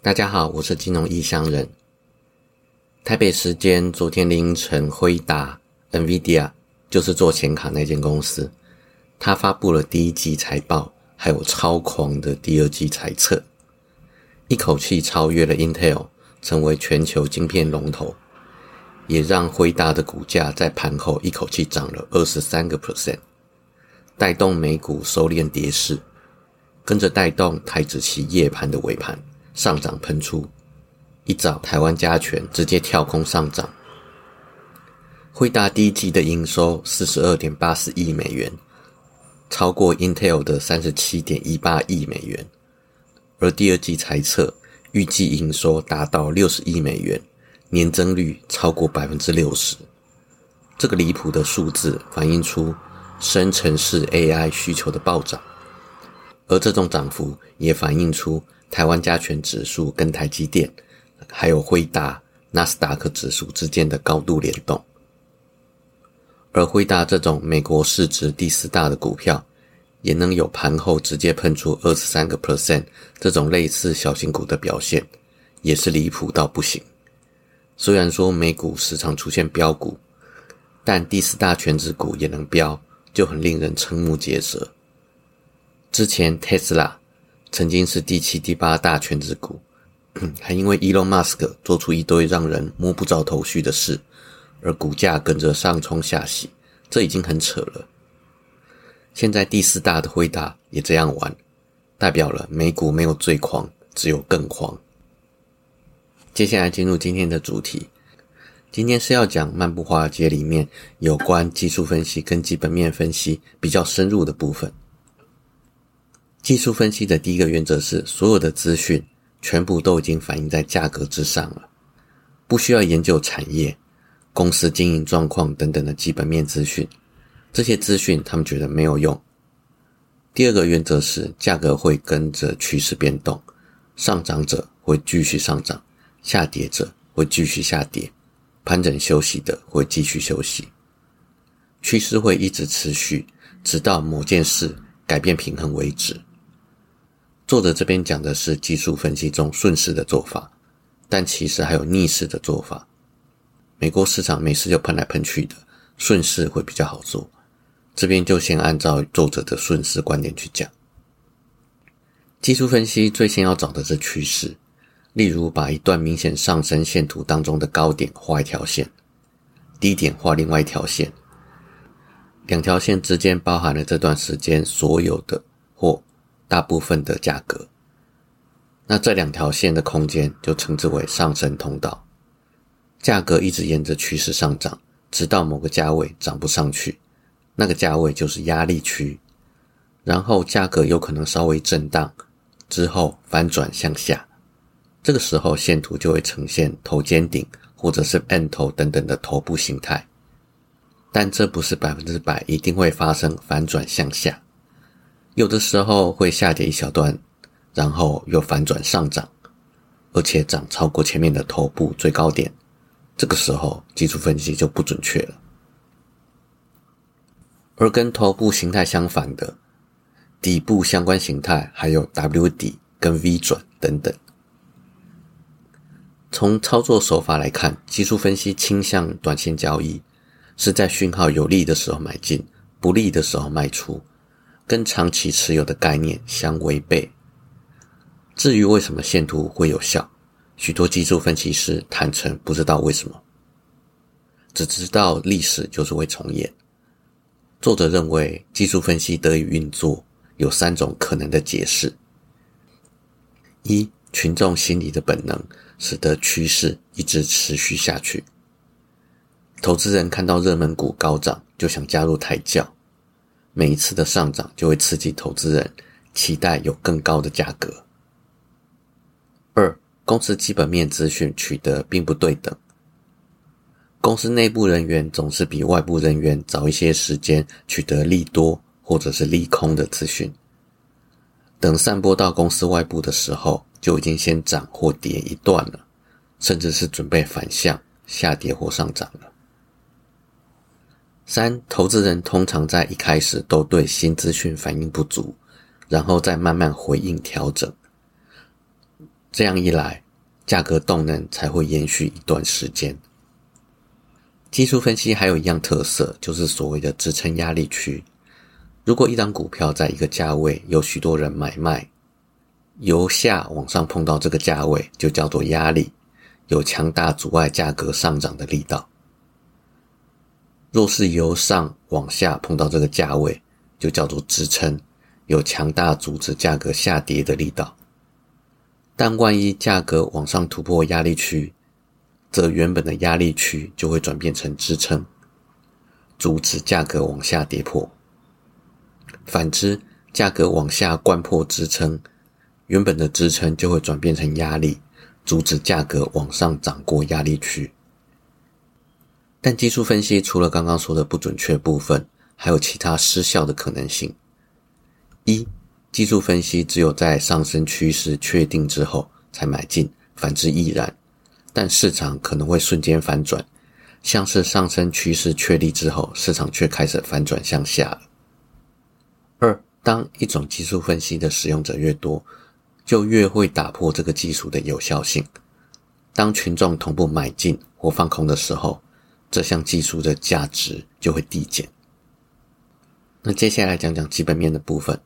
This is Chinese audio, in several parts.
大家好，我是金融异乡人。台北时间昨天凌晨，辉达 （NVIDIA） 就是做显卡那间公司，它发布了第一季财报，还有超狂的第二季财测，一口气超越了 Intel，成为全球晶片龙头，也让辉达的股价在盘后一口气涨了二十三个 percent，带动美股收敛跌势，跟着带动台指期夜盘的尾盘。上涨喷出，一早台湾加权直接跳空上涨。惠达第一季的营收四十二点八四亿美元，超过 Intel 的三十七点一八亿美元。而第二季财测预计营收达到六十亿美元，年增率超过百分之六十。这个离谱的数字反映出深层式 AI 需求的暴涨，而这种涨幅也反映出。台湾加权指数跟台积电，还有辉达、纳斯达克指数之间的高度联动，而辉达这种美国市值第四大的股票，也能有盘后直接喷出二十三个 percent 这种类似小型股的表现，也是离谱到不行。虽然说美股时常出现标股，但第四大全指股也能标，就很令人瞠目结舌。之前特斯拉。曾经是第七、第八大全职股，还因为 Elon Musk 做出一堆让人摸不着头绪的事，而股价跟着上冲下洗，这已经很扯了。现在第四大的辉达也这样玩，代表了美股没有最狂，只有更狂。接下来进入今天的主题，今天是要讲《漫步华尔街》里面有关技术分析跟基本面分析比较深入的部分。技术分析的第一个原则是，所有的资讯全部都已经反映在价格之上了，不需要研究产业、公司经营状况等等的基本面资讯，这些资讯他们觉得没有用。第二个原则是，价格会跟着趋势变动，上涨者会继续上涨，下跌者会继续下跌，盘整休息的会继续休息，趋势会一直持续，直到某件事改变平衡为止。作者这边讲的是技术分析中顺势的做法，但其实还有逆势的做法。美国市场没事就喷来喷去的，顺势会比较好做。这边就先按照作者的顺势观点去讲。技术分析最先要找的是趋势，例如把一段明显上升线图当中的高点画一条线，低点画另外一条线，两条线之间包含了这段时间所有的。大部分的价格，那这两条线的空间就称之为上升通道。价格一直沿着趋势上涨，直到某个价位涨不上去，那个价位就是压力区。然后价格有可能稍微震荡，之后反转向下，这个时候线图就会呈现头肩顶或者是 N 头等等的头部形态。但这不是百分之百一定会发生反转向下。有的时候会下跌一小段，然后又反转上涨，而且涨超过前面的头部最高点，这个时候技术分析就不准确了。而跟头部形态相反的底部相关形态，还有 W 底跟 V 转等等。从操作手法来看，技术分析倾向短线交易，是在讯号有利的时候买进，不利的时候卖出。跟长期持有的概念相违背。至于为什么线图会有效，许多技术分析师坦诚不知道为什么，只知道历史就是会重演。作者认为，技术分析得以运作有三种可能的解释：一、群众心理的本能使得趋势一直持续下去，投资人看到热门股高涨就想加入抬轿。每一次的上涨就会刺激投资人期待有更高的价格。二、公司基本面资讯取得并不对等，公司内部人员总是比外部人员早一些时间取得利多或者是利空的资讯，等散播到公司外部的时候，就已经先涨或跌一段了，甚至是准备反向下跌或上涨了。三，投资人通常在一开始都对新资讯反应不足，然后再慢慢回应调整。这样一来，价格动能才会延续一段时间。技术分析还有一样特色，就是所谓的支撑压力区。如果一张股票在一个价位有许多人买卖，由下往上碰到这个价位，就叫做压力，有强大阻碍价格上涨的力道。若是由上往下碰到这个价位，就叫做支撑，有强大阻止价格下跌的力道。但万一价格往上突破压力区，则原本的压力区就会转变成支撑，阻止价格往下跌破。反之，价格往下灌破支撑，原本的支撑就会转变成压力，阻止价格往上涨过压力区。但技术分析除了刚刚说的不准确部分，还有其他失效的可能性。一、技术分析只有在上升趋势确定之后才买进，反之亦然。但市场可能会瞬间反转，像是上升趋势确立之后，市场却开始反转向下了。二，当一种技术分析的使用者越多，就越会打破这个技术的有效性。当群众同步买进或放空的时候，这项技术的价值就会递减。那接下来讲讲基本面的部分。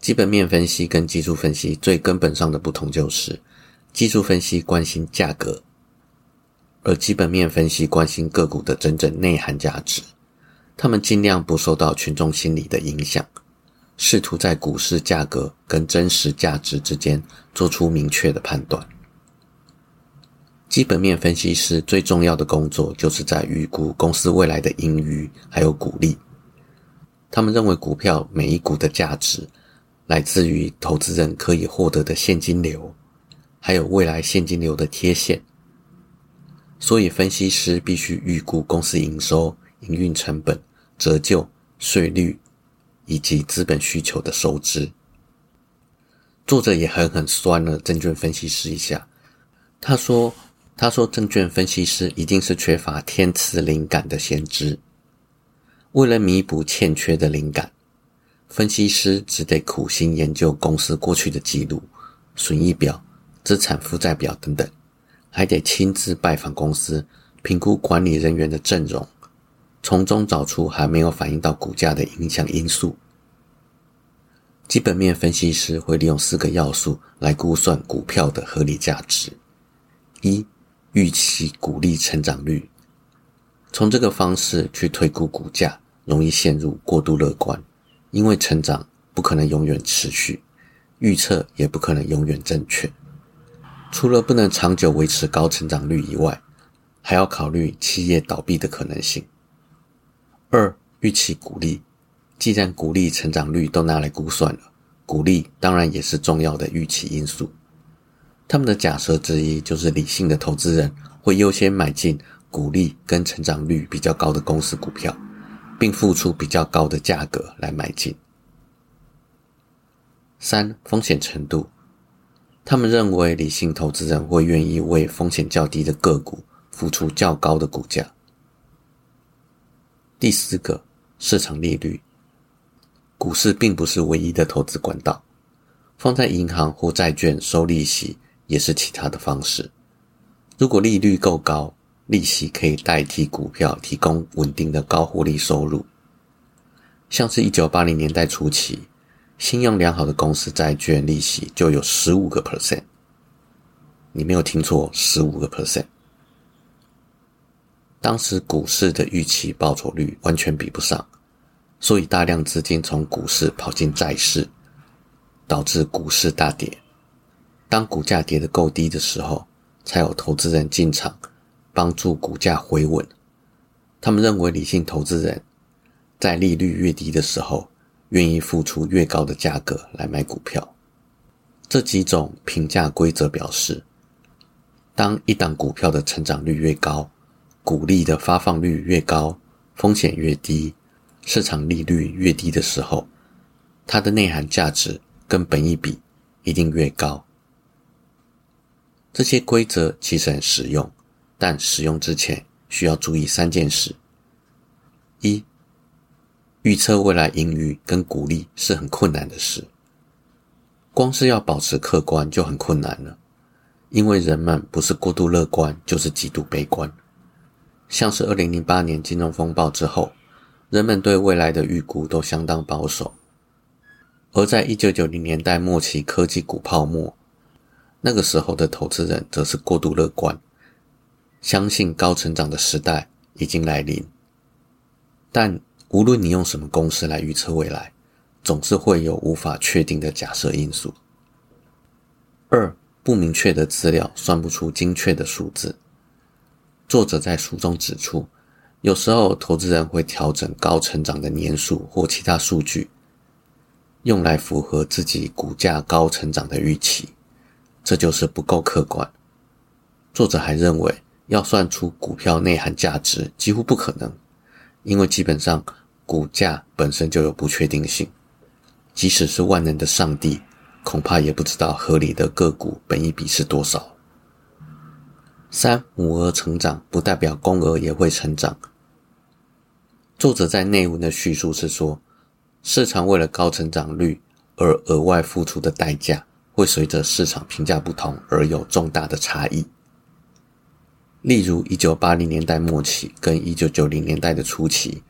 基本面分析跟技术分析最根本上的不同就是，技术分析关心价格，而基本面分析关心个股的真正内涵价值。他们尽量不受到群众心理的影响，试图在股市价格跟真实价值之间做出明确的判断。基本面分析师最重要的工作就是在预估公司未来的盈余还有股利。他们认为股票每一股的价值来自于投资人可以获得的现金流，还有未来现金流的贴现。所以，分析师必须预估公司营收、营运成本。折旧、税率以及资本需求的收支，作者也狠狠酸了证券分析师一下。他说：“他说证券分析师一定是缺乏天赐灵感的先知。为了弥补欠缺的灵感，分析师只得苦心研究公司过去的记录、损益表、资产负债表等等，还得亲自拜访公司，评估管理人员的阵容。”从中找出还没有反映到股价的影响因素。基本面分析师会利用四个要素来估算股票的合理价值：一、预期股利成长率。从这个方式去推估股价，容易陷入过度乐观，因为成长不可能永远持续，预测也不可能永远正确。除了不能长久维持高成长率以外，还要考虑企业倒闭的可能性。二、预期股利，既然股利成长率都拿来估算了，股利当然也是重要的预期因素。他们的假设之一就是理性的投资人会优先买进股利跟成长率比较高的公司股票，并付出比较高的价格来买进。三、风险程度，他们认为理性投资人会愿意为风险较低的个股付出较高的股价。第四个，市场利率。股市并不是唯一的投资管道，放在银行或债券收利息也是其他的方式。如果利率够高，利息可以代替股票提供稳定的高获利收入。像是一九八零年代初期，信用良好的公司债券利息就有十五个 percent。你没有听错，十五个 percent。当时股市的预期报酬率完全比不上，所以大量资金从股市跑进债市，导致股市大跌。当股价跌得够低的时候，才有投资人进场，帮助股价回稳。他们认为理性投资人，在利率越低的时候，愿意付出越高的价格来买股票。这几种评价规则表示，当一档股票的成长率越高，股利的发放率越高，风险越低，市场利率越低的时候，它的内涵价值跟本益比一定越高。这些规则其实很实用，但使用之前需要注意三件事：一、预测未来盈余跟股利是很困难的事，光是要保持客观就很困难了，因为人们不是过度乐观，就是极度悲观。像是二零零八年金融风暴之后，人们对未来的预估都相当保守；而在一九九零年代末期科技股泡沫，那个时候的投资人则是过度乐观，相信高成长的时代已经来临。但无论你用什么公式来预测未来，总是会有无法确定的假设因素。二不明确的资料算不出精确的数字。作者在书中指出，有时候投资人会调整高成长的年数或其他数据，用来符合自己股价高成长的预期，这就是不够客观。作者还认为，要算出股票内涵价值几乎不可能，因为基本上股价本身就有不确定性，即使是万能的上帝，恐怕也不知道合理的个股本益比是多少。三母鹅成长不代表公鹅也会成长。作者在内文的叙述是说，市场为了高成长率而额外付出的代价，会随着市场评价不同而有重大的差异。例如，一九八零年代末期跟一九九零年代的初期，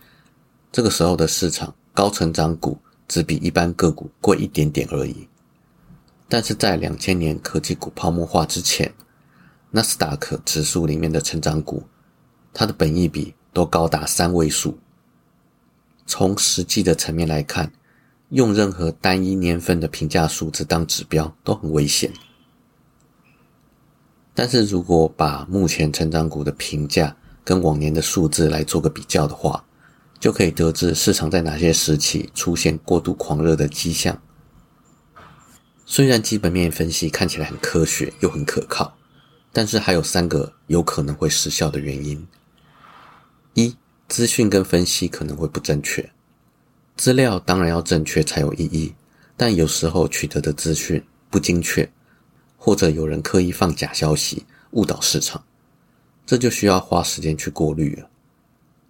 这个时候的市场高成长股只比一般个股贵一点点而已。但是在两千年科技股泡沫化之前，纳斯达克指数里面的成长股，它的本益比都高达三位数。从实际的层面来看，用任何单一年份的评价数字当指标都很危险。但是如果把目前成长股的评价跟往年的数字来做个比较的话，就可以得知市场在哪些时期出现过度狂热的迹象。虽然基本面分析看起来很科学又很可靠。但是还有三个有可能会失效的原因：一、资讯跟分析可能会不正确。资料当然要正确才有意义，但有时候取得的资讯不精确，或者有人刻意放假消息误导市场，这就需要花时间去过滤了。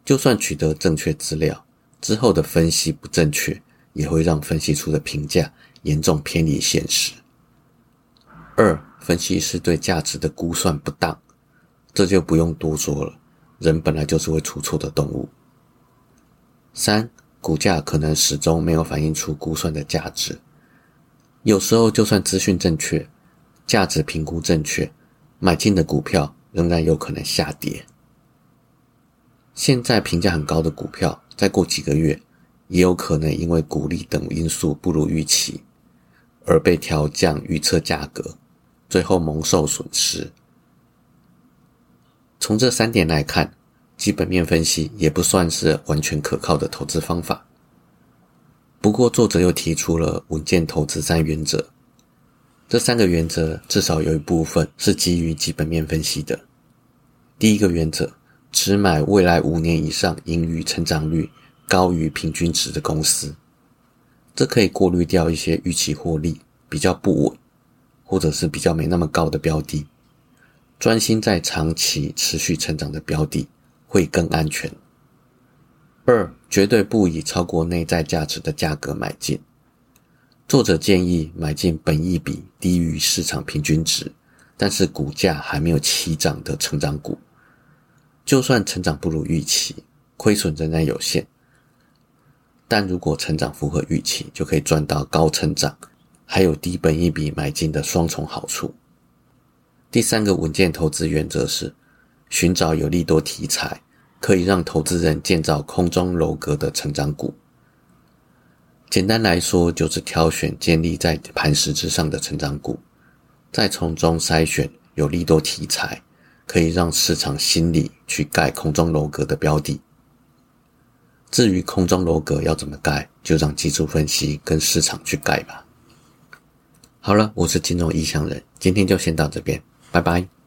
就算取得正确资料之后的分析不正确，也会让分析出的评价严重偏离现实。二。分析师对价值的估算不当，这就不用多说了。人本来就是会出错的动物。三，股价可能始终没有反映出估算的价值。有时候就算资讯正确，价值评估正确，买进的股票仍然有可能下跌。现在评价很高的股票，再过几个月，也有可能因为股利等因素不如预期，而被调降预测价格。最后蒙受损失。从这三点来看，基本面分析也不算是完全可靠的投资方法。不过，作者又提出了稳健投资三原则。这三个原则至少有一部分是基于基本面分析的。第一个原则，只买未来五年以上盈余成长率高于平均值的公司，这可以过滤掉一些预期获利比较不稳。或者是比较没那么高的标的，专心在长期持续成长的标的会更安全。二，绝对不以超过内在价值的价格买进。作者建议买进本益比低于市场平均值，但是股价还没有起涨的成长股。就算成长不如预期，亏损仍然有限。但如果成长符合预期，就可以赚到高成长。还有低本一笔买进的双重好处。第三个稳健投资原则是寻找有利多题材，可以让投资人建造空中楼阁的成长股。简单来说，就是挑选建立在磐石之上的成长股，再从中筛选有利多题材，可以让市场心理去盖空中楼阁的标的。至于空中楼阁要怎么盖，就让技术分析跟市场去盖吧。好了，我是金融异乡人，今天就先到这边，拜拜。